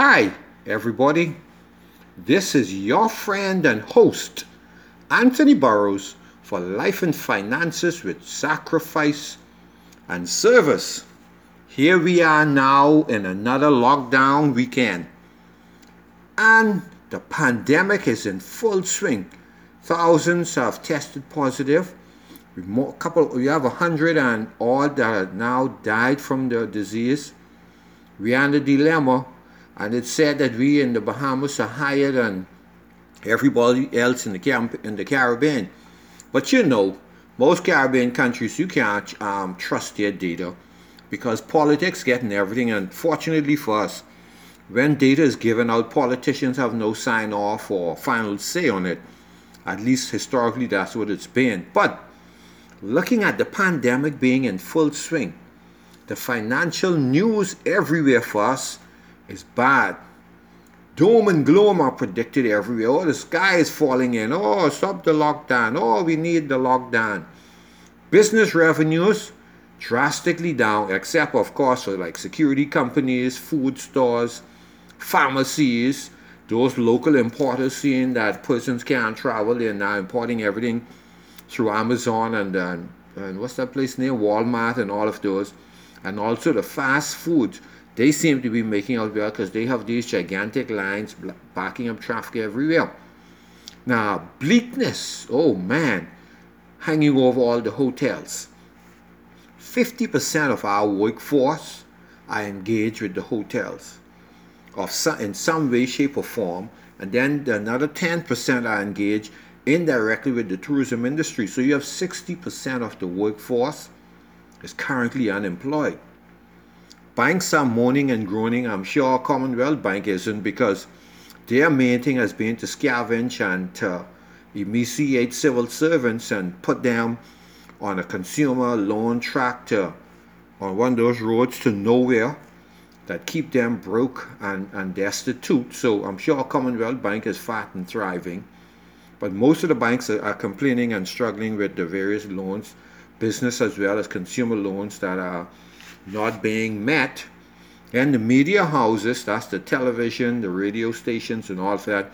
Hi, everybody. This is your friend and host, Anthony Burrows, for Life and Finances with Sacrifice and Service. Here we are now in another lockdown weekend. And the pandemic is in full swing. Thousands have tested positive. More, couple, we have a hundred and odd that have now died from the disease. We are in a dilemma and it's said that we in the Bahamas are higher than everybody else in the, Car- in the Caribbean. But you know, most Caribbean countries, you can't um, trust their data because politics getting everything. And fortunately for us, when data is given out, politicians have no sign off or final say on it. At least historically, that's what it's been. But looking at the pandemic being in full swing, the financial news everywhere for us is bad. Doom and gloom are predicted everywhere. Oh, the sky is falling in. Oh, stop the lockdown. Oh, we need the lockdown. Business revenues drastically down, except, of course, for like security companies, food stores, pharmacies, those local importers seeing that persons can't travel, they're now importing everything through Amazon and, and, and what's that place near Walmart and all of those. And also the fast food they seem to be making out well because they have these gigantic lines backing up traffic everywhere. Now, bleakness, oh man, hanging over all the hotels. 50% of our workforce are engaged with the hotels of some, in some way, shape, or form, and then another 10% are engaged indirectly with the tourism industry. So you have 60% of the workforce is currently unemployed. Banks are moaning and groaning. I'm sure Commonwealth Bank isn't because their main thing has been to scavenge and to emaciate civil servants and put them on a consumer loan tractor uh, on one of those roads to nowhere that keep them broke and, and destitute. So I'm sure Commonwealth Bank is fat and thriving. But most of the banks are, are complaining and struggling with the various loans, business as well as consumer loans that are not being met. And the media houses, that's the television, the radio stations, and all that,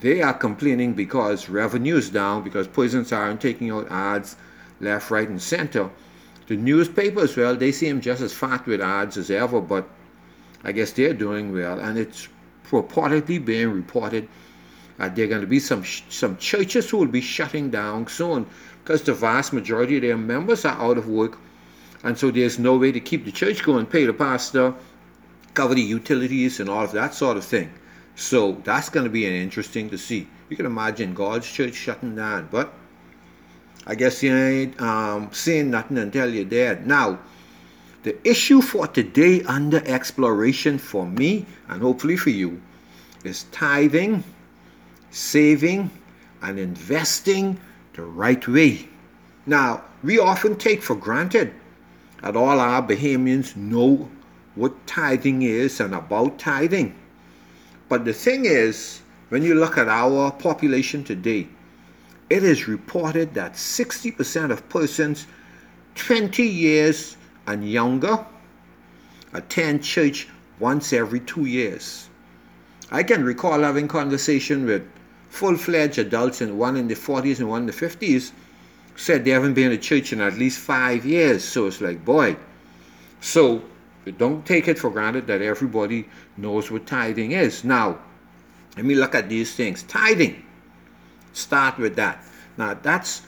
they are complaining because revenue is down, because persons aren't taking out ads left, right, and center. The newspapers, well, they seem just as fat with ads as ever, but I guess they're doing well. And it's purportedly being reported that there are going to be some some churches who will be shutting down soon because the vast majority of their members are out of work and so there's no way to keep the church going, pay the pastor, cover the utilities, and all of that sort of thing. So that's going to be an interesting to see. You can imagine God's church shutting down, but I guess you ain't um, saying nothing until you're dead. Now, the issue for today under exploration for me and hopefully for you is tithing, saving, and investing the right way. Now, we often take for granted that all our Bahamians know what tithing is and about tithing. But the thing is, when you look at our population today, it is reported that 60% of persons 20 years and younger attend church once every two years. I can recall having conversation with full-fledged adults and one in the 40s and one in the 50s said they haven't been to church in at least five years. So it's like, boy. So don't take it for granted that everybody knows what tithing is. Now, let me look at these things. Tithing, start with that. Now, that's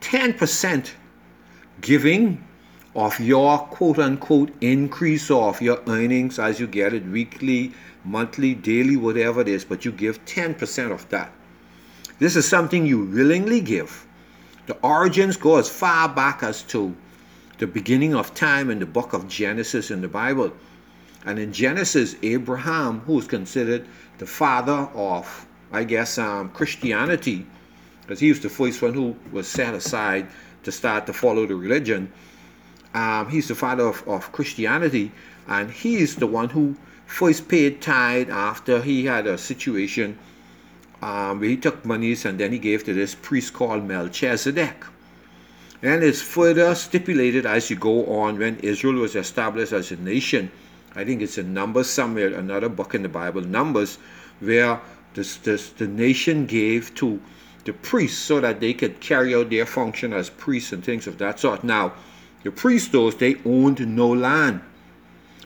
10% giving of your quote unquote increase of your earnings as you get it weekly, monthly, daily, whatever it is, but you give 10% of that. This is something you willingly give. The origins go as far back as to the beginning of time in the book of Genesis in the Bible. And in Genesis, Abraham, who is considered the father of, I guess, um, Christianity, because he was the first one who was set aside to start to follow the religion. Um, he's the father of, of Christianity, and he's the one who first paid tithe after he had a situation um, he took monies and then he gave to this priest called Melchizedek. And it's further stipulated as you go on when Israel was established as a nation I think it's in Numbers somewhere, another book in the Bible, Numbers, where this, this, the nation gave to the priests so that they could carry out their function as priests and things of that sort. Now, the priests, those, they owned no land.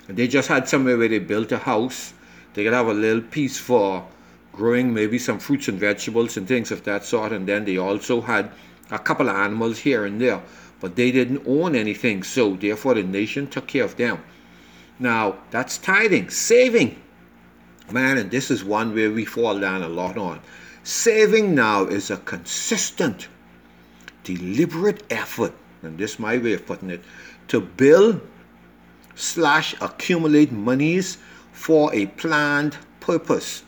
They just had somewhere where they built a house. They could have a little piece for growing maybe some fruits and vegetables and things of that sort. And then they also had a couple of animals here and there. But they didn't own anything. So therefore the nation took care of them. Now, that's tithing, saving. Man, and this is one where we fall down a lot on. Saving now is a consistent, deliberate effort, and this is my way of putting it, to build slash accumulate monies for a planned purpose.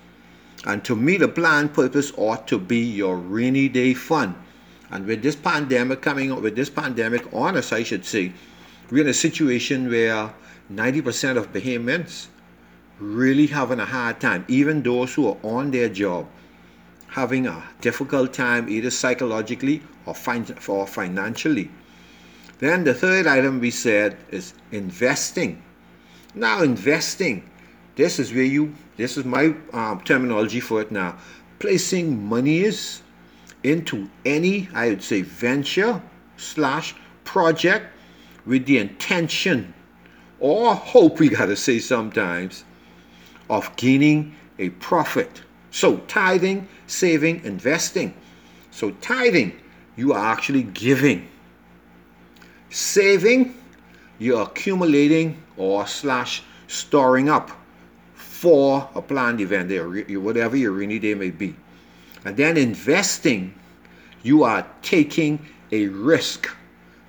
And to me, the planned purpose ought to be your rainy day fund. And with this pandemic coming up, with this pandemic on us, I should say, we're in a situation where 90% of Bahamians really having a hard time, even those who are on their job, having a difficult time either psychologically or, fin- or financially. Then the third item we said is investing. Now, investing, this is where you, this is my um, terminology for it now, placing monies into any, I would say, venture slash project with the intention or hope, we got to say sometimes, of gaining a profit. So, tithing, saving, investing. So, tithing, you are actually giving. Saving, you're accumulating or slash storing up for a planned event, whatever your rainy day may be. And then investing, you are taking a risk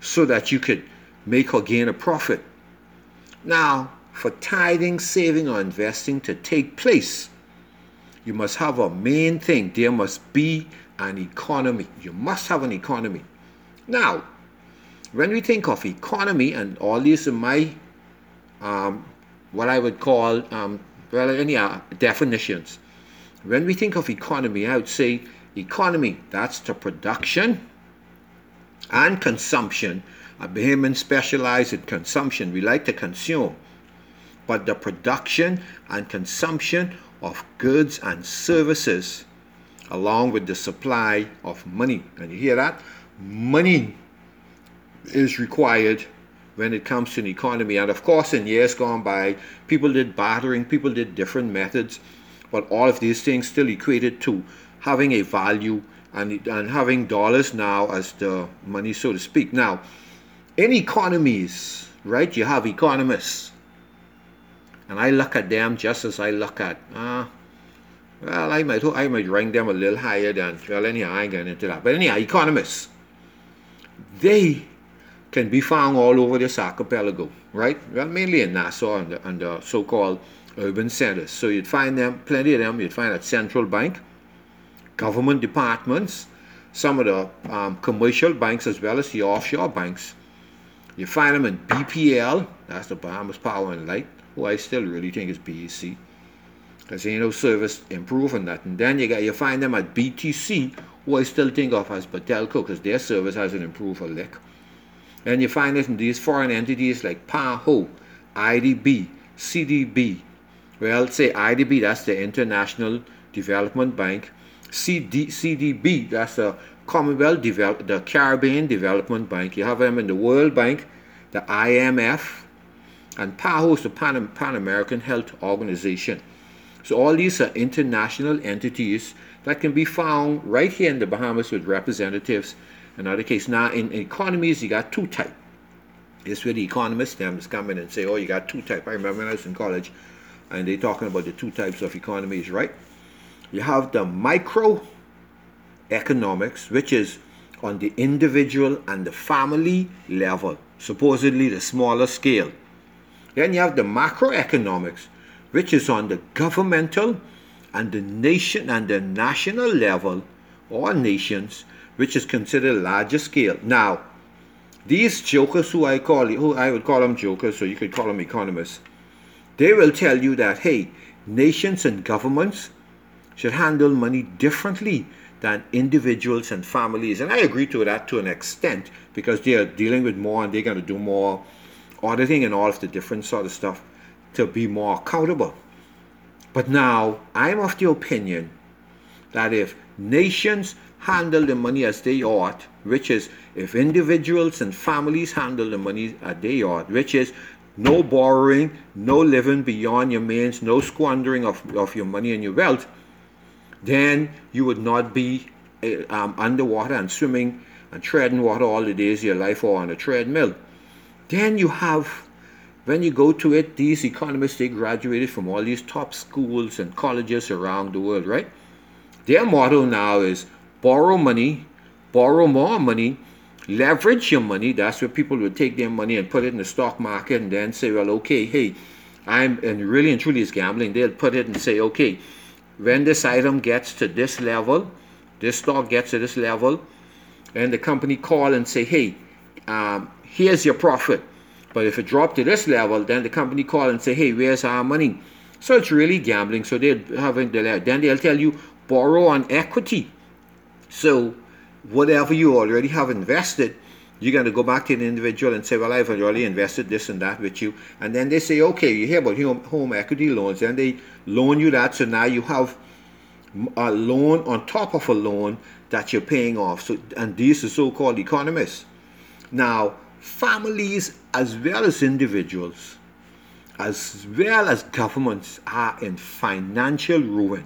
so that you could make or gain a profit. Now, for tithing, saving, or investing to take place, you must have a main thing. There must be an economy. You must have an economy. Now, when we think of economy, and all these are my, um, what I would call, um, well, any uh, definitions. When we think of economy, I would say economy, that's the production and consumption a Bahamian specialize in consumption. We like to consume. But the production and consumption of goods and services, along with the supply of money. And you hear that? Money is required when it comes to an economy. And of course, in years gone by, people did bartering, people did different methods, but all of these things still equated to having a value and, and having dollars now as the money, so to speak. Now, in economies, right, you have economists. And I look at them just as I look at, uh, well, I might, I might rank them a little higher than, well, anyhow, I ain't getting into that. But anyhow, economists, they can be found all over this archipelago, right? Well, mainly in Nassau and the, and the so-called urban centers. So you'd find them, plenty of them, you'd find at central bank, government departments, some of the um, commercial banks as well as the offshore banks. You find them in BPL, that's the Bahamas Power and Light, who I still really think is BEC. Because ain't no service improving that. And then you got you find them at BTC, who I still think of as Batelco, because their service hasn't improved a lick. And you find it in these foreign entities like PAHO, IDB, CDB. Well, say IDB, that's the International Development Bank. CD, CDB, that's the Commonwealth, Devel- the Caribbean Development Bank. You have them in the World Bank, the IMF, and PAHO is the Pan, Pan American Health Organization. So all these are international entities that can be found right here in the Bahamas with representatives. In other case, now in economies, you got two type. This where the economists them come in and say, oh, you got two type. I remember when I was in college, and they talking about the two types of economies, right? You have the micro economics, which is on the individual and the family level, supposedly the smaller scale. Then you have the macroeconomics, which is on the governmental and the nation and the national level or nations, which is considered larger scale. Now, these jokers who I call who I would call them jokers, so you could call them economists, they will tell you that hey, nations and governments should handle money differently than individuals and families. And I agree to that to an extent because they are dealing with more and they're going to do more auditing and all of the different sort of stuff. to be more accountable. But now I'm of the opinion that if nations handle the money as they ought, which is if individuals and families handle the money as they ought, which is no borrowing, no living beyond your means, no squandering of, of your money and your wealth, then you would not be uh, um, underwater and swimming and treading water all the days of your life or on a treadmill. Then you have, when you go to it, these economists, they graduated from all these top schools and colleges around the world, right? Their motto now is borrow money, borrow more money, leverage your money. That's where people would take their money and put it in the stock market and then say, well, okay, hey, I'm, and really and truly is gambling. They'll put it and say, okay, when this item gets to this level, this stock gets to this level, and the company call and say, hey, um, here's your profit. But if it dropped to this level, then the company call and say, hey, where's our money? So it's really gambling. So they're having the then they'll tell you borrow on equity. So whatever you already have invested, you're going to go back to the individual and say, well, I've already invested this and that with you. And then they say, okay, you hear about home, equity loans. Then they loan you that. So now you have a loan on top of a loan that you're paying off. So, and these are so-called economists. Now, families as well as individuals, as well as governments are in financial ruin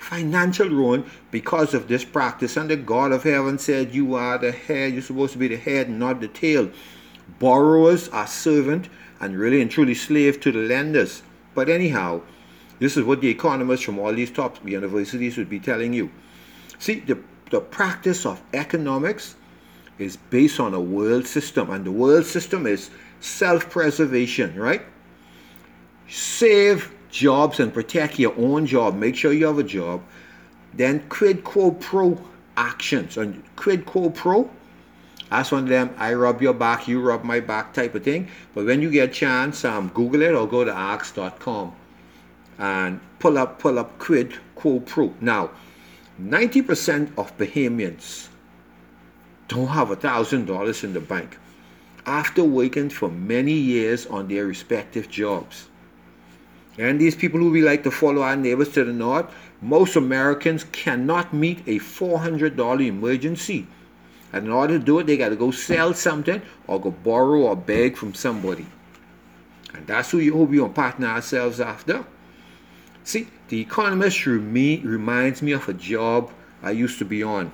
financial ruin because of this practice. And the God of heaven said, You are the head, you're supposed to be the head, not the tail. Borrowers are servant and really and truly slave to the lenders. But anyhow, this is what the economists from all these top universities would be telling you. See, the, the practice of economics is based on a world system, and the world system is self preservation, right? Save jobs and protect your own job. Make sure you have a job. Then quid quo pro actions. And quid quo pro, that's one of them I rub your back, you rub my back type of thing. But when you get a chance, um, Google it or go to ask.com and pull up pull up quid quo pro. Now, 90% of Bahamians don't have a thousand dollars in the bank after working for many years on their respective jobs. And these people who we like to follow our neighbors to the north, most Americans cannot meet a $400 emergency. And in order to do it, they got to go sell something or go borrow or beg from somebody. And that's who you hope we partner ourselves after. See, the economist remi- reminds me of a job I used to be on.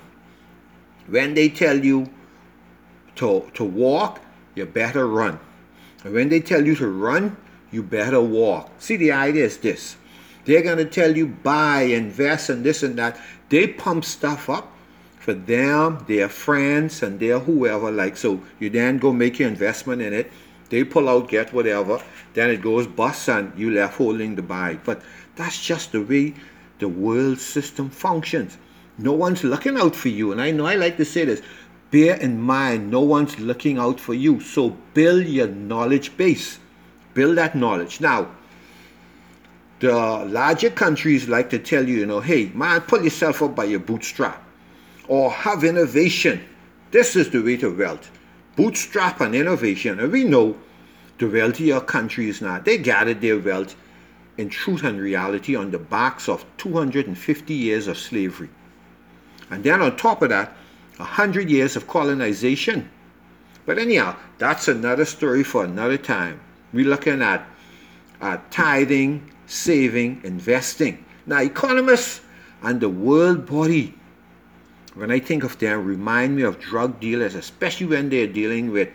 When they tell you to, to walk, you better run. And when they tell you to run, you better walk. See, the idea is this. They're going to tell you buy, invest, and this and that. They pump stuff up for them, their friends, and their whoever. Like, so you then go make your investment in it. They pull out, get whatever. Then it goes bust, and you left holding the bag. But that's just the way the world system functions. No one's looking out for you. And I know I like to say this. Bear in mind, no one's looking out for you. So build your knowledge base build that knowledge. Now, the larger countries like to tell you, you know, hey, man, pull yourself up by your bootstrap or have innovation. This is the way to wealth. Bootstrap and innovation. And we know the wealthier countries now, they gathered their wealth in truth and reality on the backs of 250 years of slavery. And then on top of that, 100 years of colonization. But anyhow, that's another story for another time. We're looking at uh, tithing, saving, investing. Now, economists and the world body, when I think of them, remind me of drug dealers, especially when they're dealing with,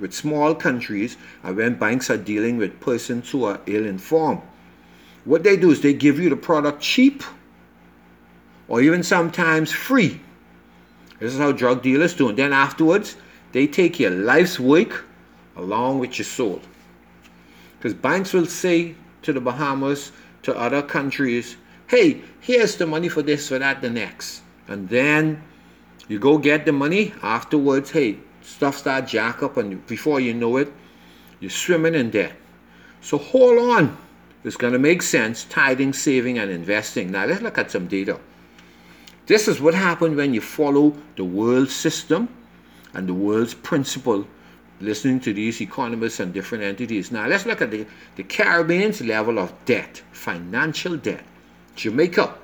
with small countries and when banks are dealing with persons who are ill informed. What they do is they give you the product cheap or even sometimes free. This is how drug dealers do. And then afterwards, they take your life's work along with your soul. Because banks will say to the Bahamas, to other countries, hey, here's the money for this, for that, the next. And then you go get the money. Afterwards, hey, stuff start jack up, and before you know it, you're swimming in debt. So hold on. It's going to make sense tithing, saving, and investing. Now let's look at some data. This is what happened when you follow the world system and the world's principle listening to these economists and different entities. Now let's look at the, the Caribbean's level of debt, financial debt. Jamaica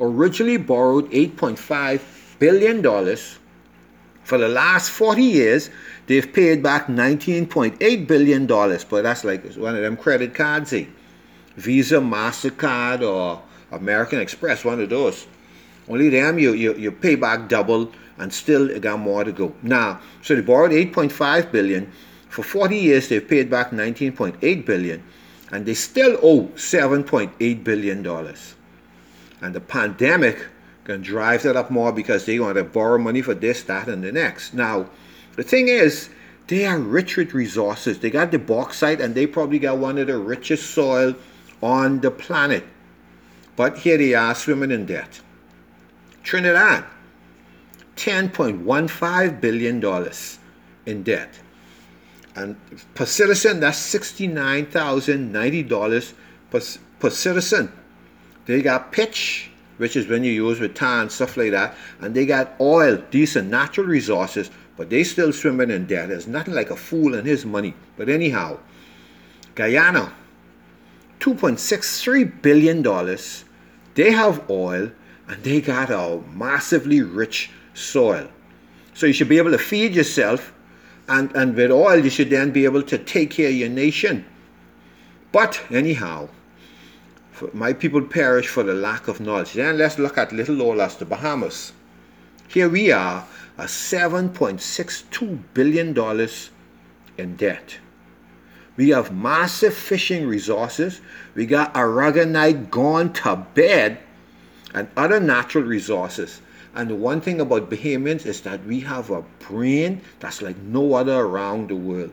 originally borrowed $8.5 billion. For the last 40 years, they've paid back $19.8 billion, but that's like one of them credit cards, eh? Visa, MasterCard, or American Express, one of those. Only them you, you, you pay back double and still got more to go. Now, so they borrowed 8.5 billion. For 40 years, they've paid back 19.8 billion, and they still owe 7.8 billion dollars. And the pandemic can drive that up more because they want to borrow money for this, that, and the next. Now, the thing is, they are rich with resources. They got the bauxite, and they probably got one of the richest soil on the planet. But here they are swimming in debt. Trinidad, $10.15 billion in debt. And per citizen, that's $69,090 per, per citizen. They got pitch, which is when you use with tar and stuff like that. And they got oil, decent natural resources, but they still swimming in debt. There's nothing like a fool and his money. But anyhow, Guyana, $2.63 billion. They have oil and they got a massively rich soil. So you should be able to feed yourself, and, and with oil, you should then be able to take care of your nation. But anyhow, my people perish for the lack of knowledge. Then let's look at little old us, the Bahamas. Here we are, a $7.62 billion in debt. We have massive fishing resources. We got aragonite gone to bed and other natural resources. And the one thing about Bahamians is that we have a brain that's like no other around the world.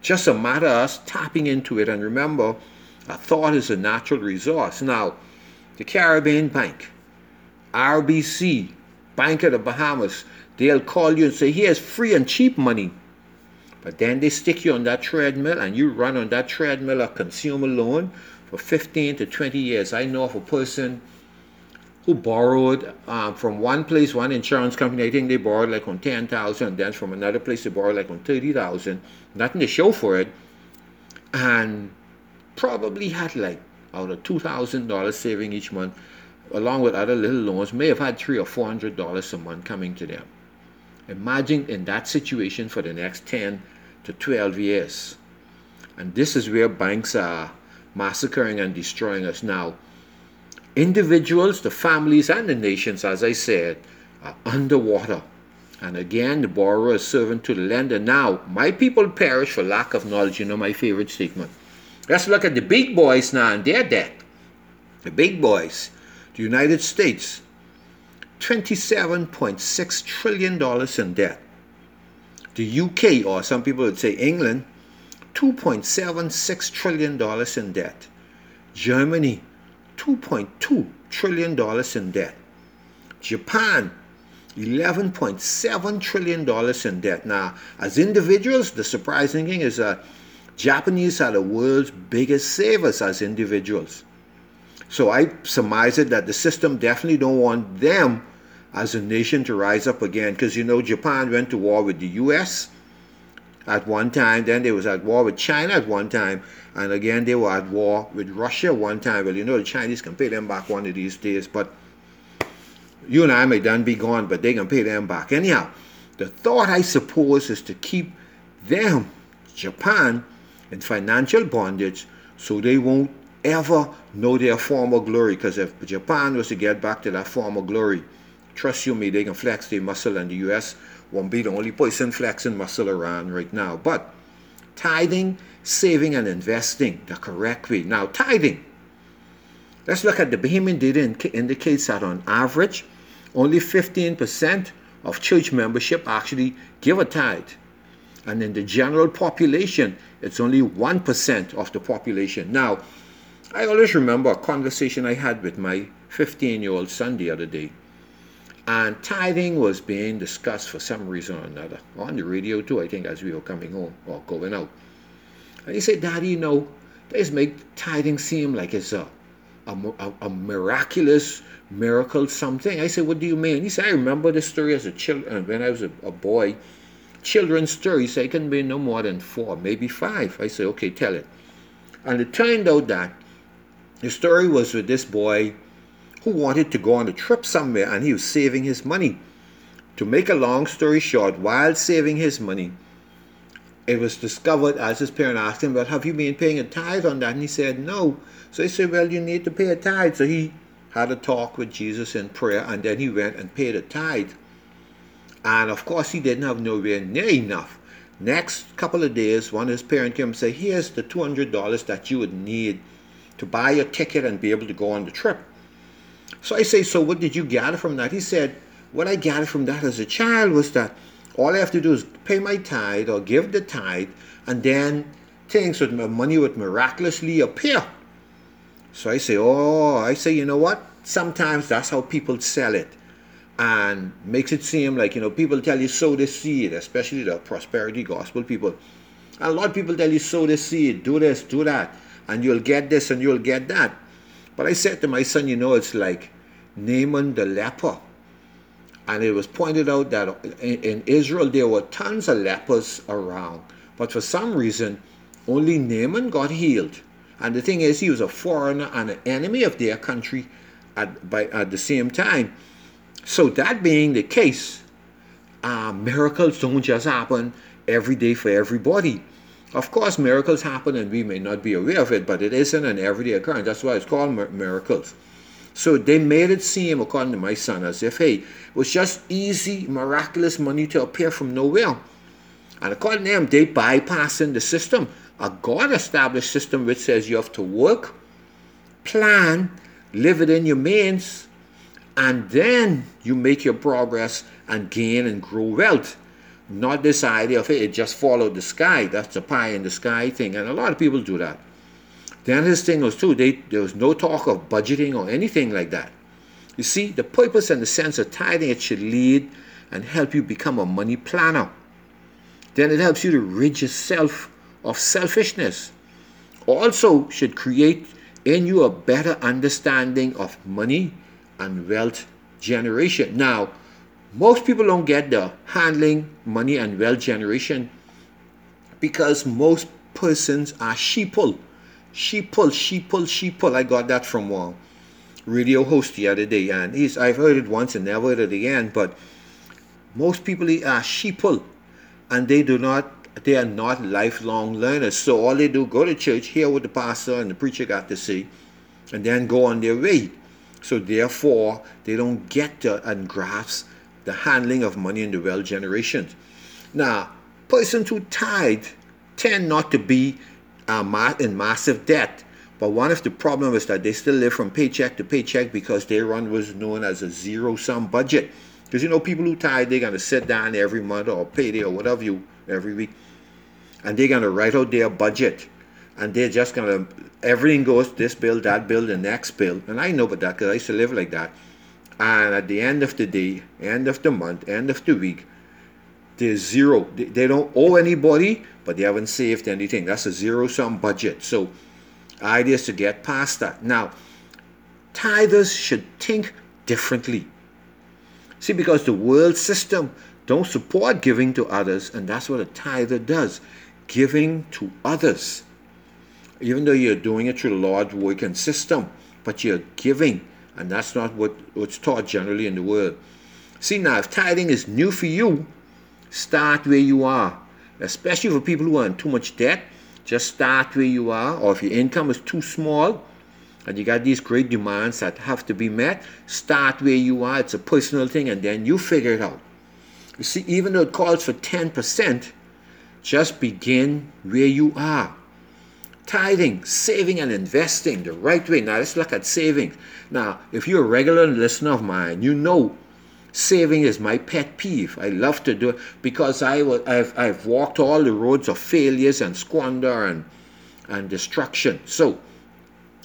Just a matter of us tapping into it. And remember, a thought is a natural resource. Now, the Caribbean Bank, RBC, Bank of the Bahamas, they'll call you and say, here's free and cheap money. But then they stick you on that treadmill and you run on that treadmill of consumer loan for 15 to 20 years. I know of a person who borrowed um, from one place, one insurance company, I think they borrowed like on 10,000, then from another place they borrowed like on 30,000, nothing to show for it, and probably had like out of $2,000 saving each month, along with other little loans, may have had three or four hundred dollars a month coming to them. Imagine in that situation for the next 10 to 12 years. And this is where banks are massacring and destroying us now individuals, the families, and the nations, as I said, are underwater. And again, the borrower is servant to the lender. Now, my people perish for lack of knowledge. You know my favorite statement. Let's look at the big boys now and their debt. The big boys, the United States, $27.6 trillion in debt. The UK, or some people would say England, $2.76 trillion in debt. Germany, $2.2 trillion in debt. Japan, $11.7 trillion in debt. Now, as individuals, the surprising thing is that Japanese are the world's biggest savers as individuals. So I surmise it that the system definitely don't want them as a nation to rise up again because you know Japan went to war with the US at one time. Then they was at war with China at one time. And again, they were at war with Russia one time. Well, you know, the Chinese can pay them back one of these days. But you and I may then be gone, but they can pay them back. Anyhow, the thought, I suppose, is to keep them, Japan, in financial bondage so they won't ever know their former glory. Because if Japan was to get back to that former glory, trust you me, they can flex their muscle, and the US won't be the only person flexing muscle around right now. But tithing, saving, and investing the correct way. Now, tithing. Let's look at the Bahamian data indicates that on average, only 15% of church membership actually give a tithe. And in the general population, it's only 1% of the population. Now, I always remember a conversation I had with my 15 year old son the other day. And tithing was being discussed for some reason or another on the radio too, I think, as we were coming home or going out. And he said, Daddy, you know, they just make tithing seem like it's a, a, a, a miraculous miracle something. I said, What do you mean? He said, I remember this story as a child, uh, when I was a, a boy. children's story. He said, it can be no more than four, maybe five. I said, okay, tell it. And it turned out that the story was with this boy who wanted to go on a trip somewhere and he was saving his money. To make a long story short, while saving his money, it was discovered as his parent asked him, Well, have you been paying a tithe on that? And he said, No. So he said, Well, you need to pay a tithe. So he had a talk with Jesus in prayer and then he went and paid a tithe. And of course, he didn't have nowhere near enough. Next couple of days, one of his parents came and said, Here's the $200 that you would need to buy your ticket and be able to go on the trip. So I say, So what did you gather from that? He said, What I gathered from that as a child was that all I have to do is pay my tithe or give the tithe, and then things with my money would miraculously appear. So I say, Oh, I say, you know what? Sometimes that's how people sell it and makes it seem like you know people tell you sow the seed especially the prosperity gospel people and a lot of people tell you sow the seed do this do that and you'll get this and you'll get that but i said to my son you know it's like naaman the leper. And it was pointed out that in, israel there were tons of lepers around. But for some reason only naaman got healed. And the thing is he was a foreigner and an enemy of their country at, by, at the same time. So that being the case, uh, miracles don't just happen every day for everybody. Of course, miracles happen and we may not be aware of it, but it isn't an everyday occurrence. That's why it's called miracles. So they made it seem, according to my son, as if, hey, it was just easy, miraculous money to appear from nowhere. And according to them, they bypassing the system, a God established system which says you have to work, plan, live within your means, and then you make your progress and gain and grow wealth. Not this idea of it just follow the sky. That's a pie in the sky thing, and a lot of people do that. Then his thing was too. They, there was no talk of budgeting or anything like that. You see, the purpose and the sense of tithing it should lead and help you become a money planner. Then it helps you to rid yourself of selfishness. Also, should create in you a better understanding of money and wealth generation. Now, most people don't get the handling money and wealth generation because most persons are sheeple. Sheeple, sheeple, sheeple. I got that from one radio host the other day, and he's I've heard it once and never heard it again. But most people are sheeple, and they do not. They are not lifelong learners. So all they do go to church, hear what the pastor and the preacher got to say, and then go on their way. So therefore, they don't get to and grasp the handling of money in the wealth generation. Now, persons who tithe tend not to be uh, in massive debt. But one of the problems is that they still live from paycheck to paycheck because they run was known as a zero-sum budget. Because you know, people who tithe, they're gonna sit down every month or payday or whatever you every week, and they're gonna write out their budget and they're just gonna everything goes this bill, that bill, the next bill, and I know about that because I used to live like that. And at the end of the day, end of the month, end of the week, there's zero. They, they don't owe anybody, but they haven't saved anything. That's a zero-sum budget. So, idea is to get past that. Now, tithers should think differently. See, because the world system don't support giving to others, and that's what a tither does, giving to others even though you're doing it through the Lord's working system, but you're giving, and that's not what, what's taught generally in the world. See now, if tithing is new for you, start where you are. Especially for people who are in too much debt, just start where you are. Or if your income is too small and you got these great demands that have to be met, start where you are. It's a personal thing, and then you figure it out. You see, even though it calls for 10%, just begin where you are tithing, saving, and investing the right way. Now, let's look at saving. Now, if you're a regular listener of mine, you know saving is my pet peeve. I love to do it because I, I've, I've walked all the roads of failures and squander and, and destruction. So,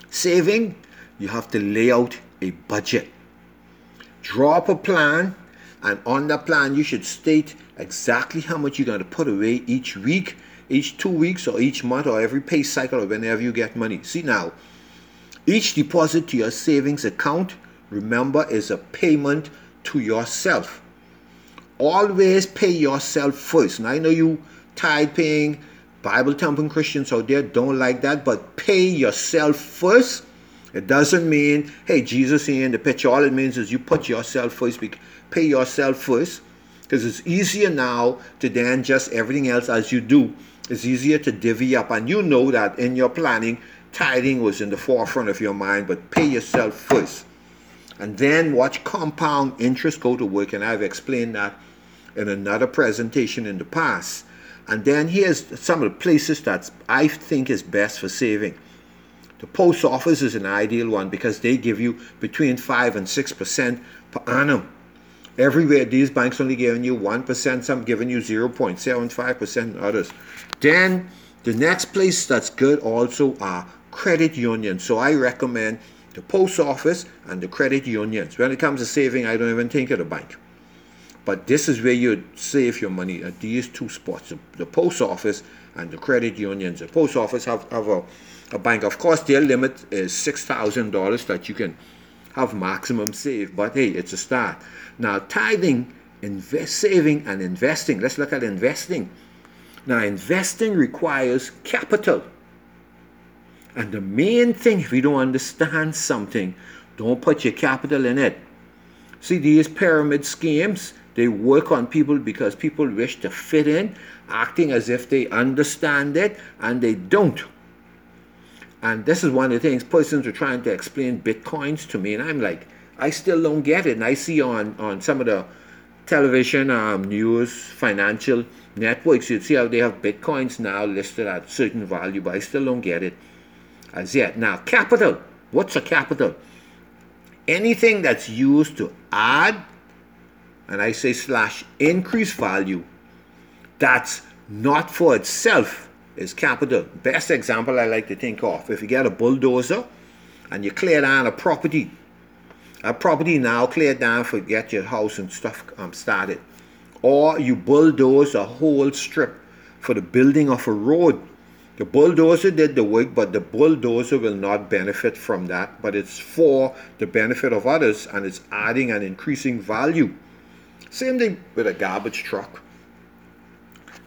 saving, you have to lay out a budget. Draw up a plan, and on that plan, you should state exactly how much you're going to put away each week each two weeks or each month or every pay cycle or whenever you get money. See now, each deposit to your savings account, remember, is a payment to yourself. always pay yourself first. Now I know you tithe paying Bible thumping Christians out there don't like that, but pay yourself first. It doesn't mean, hey, Jesus in the picture. All it means is you put yourself first, pay yourself first, because it's easier now to then just everything else as you do. It's easier to divvy up, and you know that in your planning, tithing was in the forefront of your mind, but pay yourself first. And then watch compound interest go to work, and I've explained that in another presentation in the past. And then here's some of the places that I think is best for saving. The post office is an ideal one because they give you between 5 and 6% per annum. Everywhere, these banks only giving you 1%, some giving you 0.75%, others. Then the next place that's good also are credit unions. So I recommend the post office and the credit unions. When it comes to saving, I don't even think of the bank. But this is where you save your money at these two spots the, post office and the credit unions. The post office have, have a, a bank. Of course, their limit is $6,000 that you can have maximum save, but hey, it's a start. Now, tithing, invest, saving, and investing. Let's look at investing. Now, investing requires capital. And the main thing, if you don't understand something, don't put your capital in it. See, these pyramid schemes, they work on people because people wish to fit in, acting as if they understand it, and they don't. And this is one of the things persons are trying to explain bitcoins to me, and I'm like, I still don't get it. And I see on, on some of the television, um, news, financial networks, you'd see how they have bitcoins now listed at certain value, but I still don't get it as yet. Now, capital. What's a capital? Anything that's used to add, and I say slash increase value, that's not for itself is capital. Best example I like to think of if you get a bulldozer and you clear down a property, a property now cleared down for get your house and stuff um, started, or you bulldoze a whole strip for the building of a road the bulldozer did the work, but the bulldozer will not benefit from that. But it's for the benefit of others and it's adding and increasing value. Same thing with a garbage truck.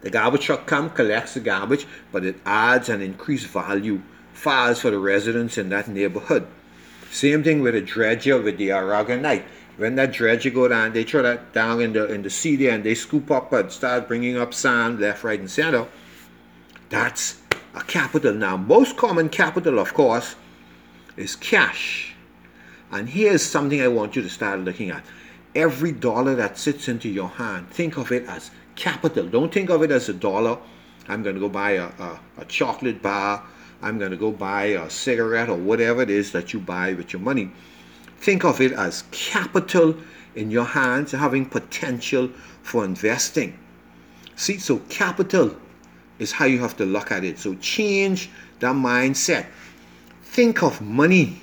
The garbage truck comes, collects the garbage, but it adds an increased value files for the residents in that neighborhood. Same thing with a dredger with the Aragonite. When that dredger go down, they throw that down in the in the sea there and they scoop up and start bringing up sand left, right, and center. That's a capital. Now, most common capital, of course, is cash. And here's something I want you to start looking at. Every dollar that sits into your hand, think of it as capital. Don't think of it as a dollar. I'm going to go buy a, a, a chocolate bar. I'm going to go buy a cigarette or whatever it is that you buy with your money. Think of it as capital in your hands, having potential for investing. See, so capital is how you have to look at it. So change that mindset. Think of money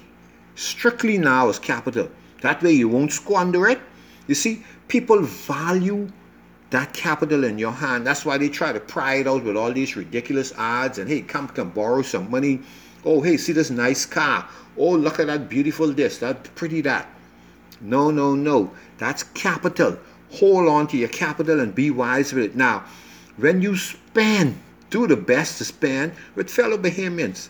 strictly now as capital. That way you won't squander it. You see, people value that capital in your hand. That's why they try to pry it out with all these ridiculous ads and hey, come come borrow some money. Oh, hey, see this nice car. Oh, look at that beautiful this, that pretty that. No, no, no. That's capital. Hold on to your capital and be wise with it. Now, when you spend, do the best to spend with fellow Bahamians.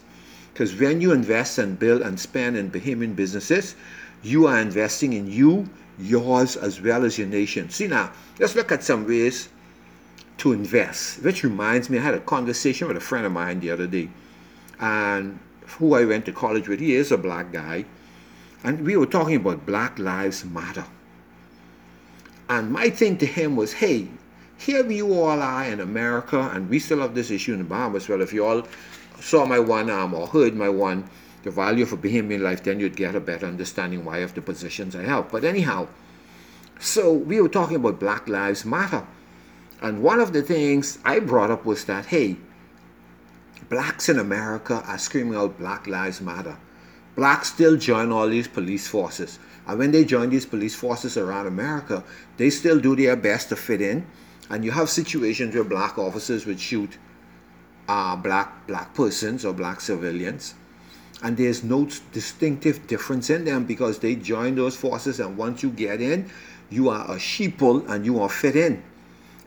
Because when you invest and build and spend in Bahamian businesses, you are investing in you, yours, as well as your nation. See now, let's look at some ways to invest. Which reminds me, I had a conversation with a friend of mine the other day, and who I went to college with. He is a black guy, and we were talking about Black Lives Matter. And my thing to him was, hey, here you all are in America, and we still have this issue in the Bahamas. Well, if you all saw my one arm or heard my one, the value of a Bahamian life, then you'd get a better understanding why of the positions I have. But anyhow, so we were talking about Black Lives Matter. And one of the things I brought up was that, hey, blacks in America are screaming out Black Lives Matter. Blacks still join all these police forces. And when they join these police forces around America, they still do their best to fit in and you have situations where black officers would shoot uh, black black persons or black civilians and there's no distinctive difference in them because they join those forces and once you get in you are a sheeple and you are fit in.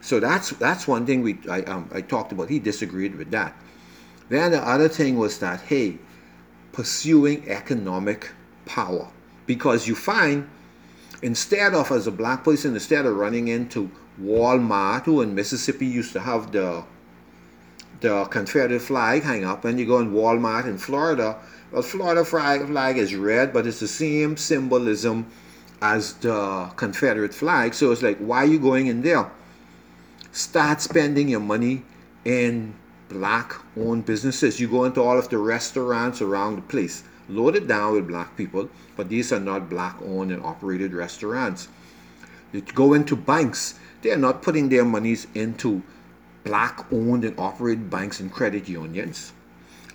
So that's that's one thing we I, um, I talked about. He disagreed with that. Then the other thing was that hey, pursuing economic power because you find instead of as a black person instead of running into Walmart who in Mississippi used to have the the Confederate flag hang up and you go in Walmart in Florida well Florida flag, is red but it's the same symbolism as the Confederate flag. So it's like why are you going in there? Start spending your money in black owned businesses. You go into all of the restaurants around the place. Loaded down with black people, but these are not black owned and operated restaurants. You go into banks, they're not putting their monies into black owned and operated banks and credit unions.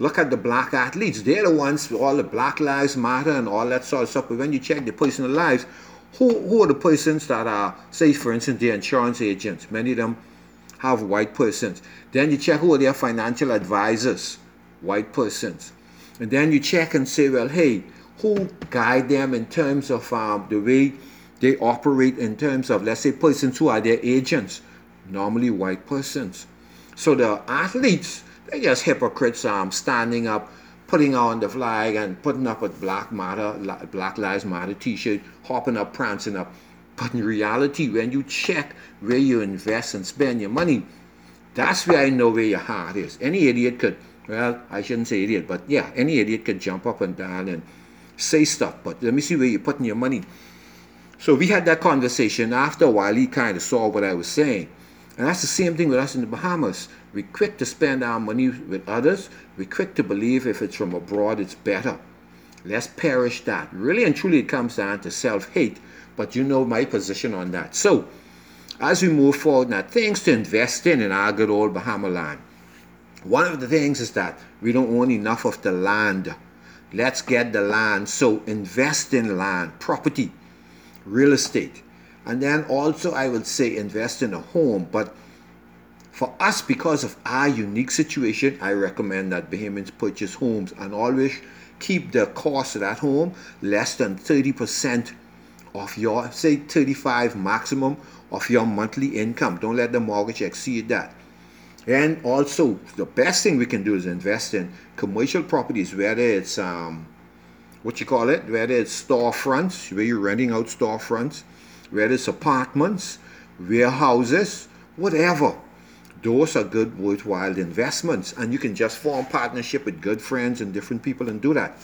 Look at the black athletes. They're the ones with all the Black Lives Matter and all that sort of stuff. But when you check the personal lives, who, who are the persons that are, say, for instance, the insurance agents? Many of them have white persons. Then you check who are their financial advisors, white persons. And then you check and say, well, hey, who guide them in terms of um, the way they operate in terms of, let's say, persons who are their agents, normally white persons. So the athletes, they're just hypocrites um, standing up, putting on the flag and putting up a Black Matter, Black Lives Matter t-shirt, hopping up, prancing up. But in reality, when you check where you invest and spend your money, that's where I know where your heart is. Any idiot could well, I shouldn't say idiot, but yeah, any idiot could jump up and down and say stuff. But let me see where you're putting your money. So we had that conversation. After a while, he kind of saw what I was saying. And that's the same thing with us in the Bahamas. We're quick to spend our money with others. We're quick to believe if it's from abroad, it's better. Let's perish that. Really and truly, it comes down to self hate. But you know my position on that. So, as we move forward now, things to invest in in our good old Bahama land. One of the things is that we don't own enough of the land. Let's get the land. So invest in land, property, real estate. And then also, I would say invest in a home. But for us, because of our unique situation, I recommend that Bahamians purchase homes and always keep the cost of that home less than 30% of your, say 35 maximum of your monthly income. Don't let the mortgage exceed that. And also, the best thing we can do is invest in commercial properties, whether it's um, what you call it, whether it's storefronts, where you're renting out storefronts, whether it's apartments, warehouses, whatever. Those are good, worthwhile investments, and you can just form partnership with good friends and different people and do that.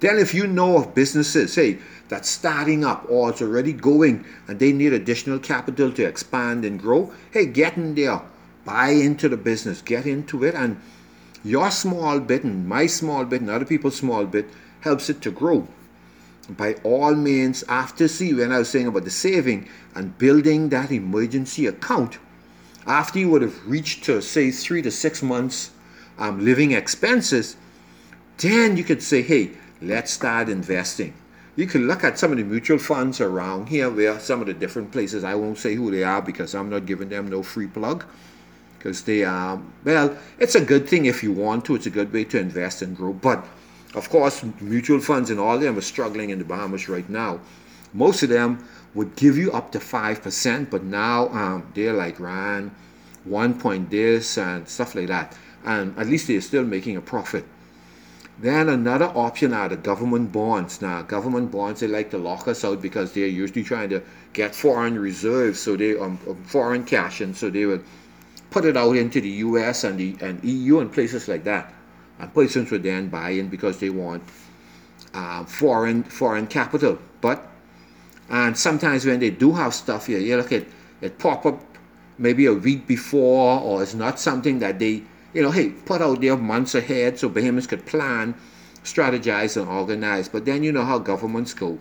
Then, if you know of businesses, say that's starting up or it's already going, and they need additional capital to expand and grow, hey, get in there buy into the business, get into it, and your small bit and my small bit and other people's small bit helps it to grow. By all means, after see when I was saying about the saving and building that emergency account, after you would have reached to say three to six months um, living expenses, then you could say, hey, let's start investing. You can look at some of the mutual funds around here, where some of the different places. I won't say who they are because I'm not giving them no free plug because they are well it's a good thing if you want to it's a good way to invest and grow but of course mutual funds and all of them are struggling in the bahamas right now most of them would give you up to 5% but now um, they're like ran one point this and stuff like that and at least they're still making a profit then another option are the government bonds. Now, government bonds they like to lock us out because they're usually trying to get foreign reserves, so they um, foreign cash, and so they would put it out into the US and the and EU and places like that. And persons would then buy in because they want uh, foreign foreign capital. But and sometimes when they do have stuff here, you look at it pop up maybe a week before or it's not something that they you know, hey, put out there months ahead so Bahamians could plan, strategize and organize. But then you know how governments go.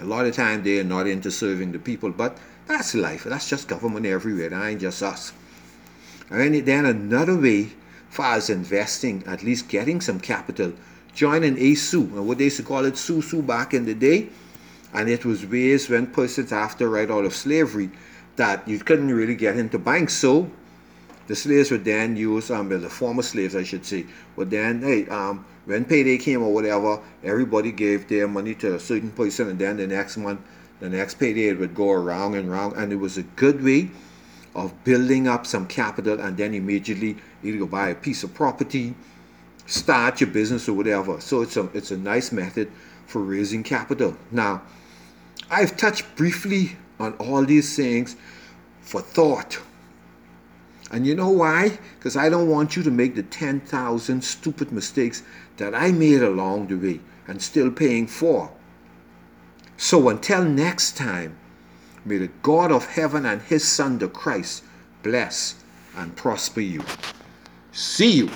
A lot of time they're not into serving the people, but that's life. That's just government everywhere. That ain't just us. And then another way for us investing, at least getting some capital, joining ASU, and what they used to call it SUSU back in the day. And it was ways when persons after right out of slavery that you couldn't really get into banks. So the slaves would then use, um, the former slaves, I should say, would then, hey, um, when payday came or whatever, everybody gave their money to a certain person, and then the next month The next payday it would go around and round, and it was a good way of building up some capital and then immediately either go buy a piece of property, start your business or whatever. So it's a it's a nice method for raising capital. Now, I've touched briefly on all these things for thought. And you know why? Because I don't want you to make the 10,000 stupid mistakes that I made along the way and still paying for. So until next time, may the God of heaven and his Son, the Christ, bless and prosper you. See you.